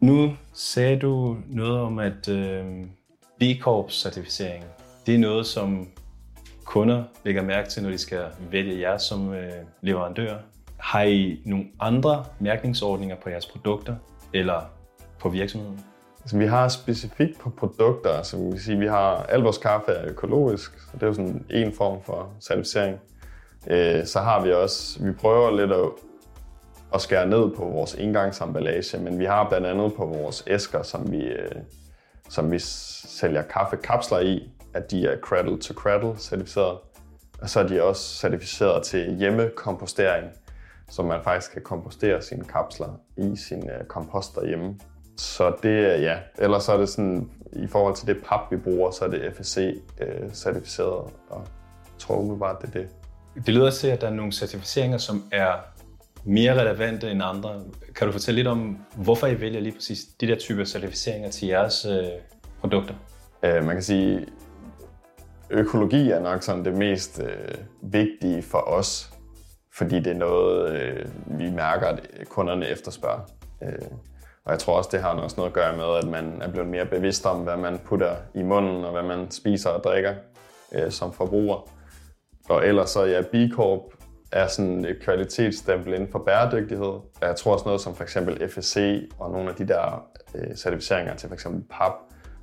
Nu sagde du noget om, at øh, B Corp-certificering, det er noget, som kunder lægger mærke til, når de skal vælge jer som øh, leverandør. Har I nogle andre mærkningsordninger på jeres produkter eller på virksomheden? Altså, vi har specifikt på produkter, så vi kan sige, vi har al vores kaffe er økologisk, så det er jo sådan en form for certificering. Øh, så har vi også, vi prøver lidt at, at skære ned på vores engangsemballage, men vi har blandt andet på vores æsker, som vi, øh, som vi sælger kaffekapsler i, at de er cradle to cradle certificeret. Og så er de også certificeret til hjemmekompostering, så man faktisk kan kompostere sine kapsler i sin øh, kompost derhjemme. Så det er ja. Ellers så er det sådan, i forhold til det pap, vi bruger, så er det FSC-certificeret, og jeg tror umiddelbart, det er det. Det lyder til, at der er nogle certificeringer, som er mere relevante end andre. Kan du fortælle lidt om, hvorfor I vælger lige præcis de der typer certificeringer til jeres øh, produkter? Øh, man kan sige, økologi er nok sådan det mest øh, vigtige for os, fordi det er noget, øh, vi mærker, at kunderne efterspørger. Øh, og jeg tror også, det har også noget at gøre med, at man er blevet mere bevidst om, hvad man putter i munden, og hvad man spiser og drikker øh, som forbruger. Og ellers så, ja, B Corp er sådan et kvalitetsstempel inden for bæredygtighed. Jeg tror også noget som for eksempel FSC og nogle af de der øh, certificeringer til for eksempel PAP,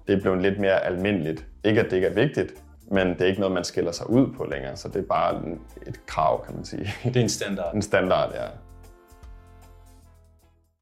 det er blevet lidt mere almindeligt. Ikke at det ikke er vigtigt, men det er ikke noget, man skiller sig ud på længere, så det er bare et krav, kan man sige. Det er en standard. En standard, ja.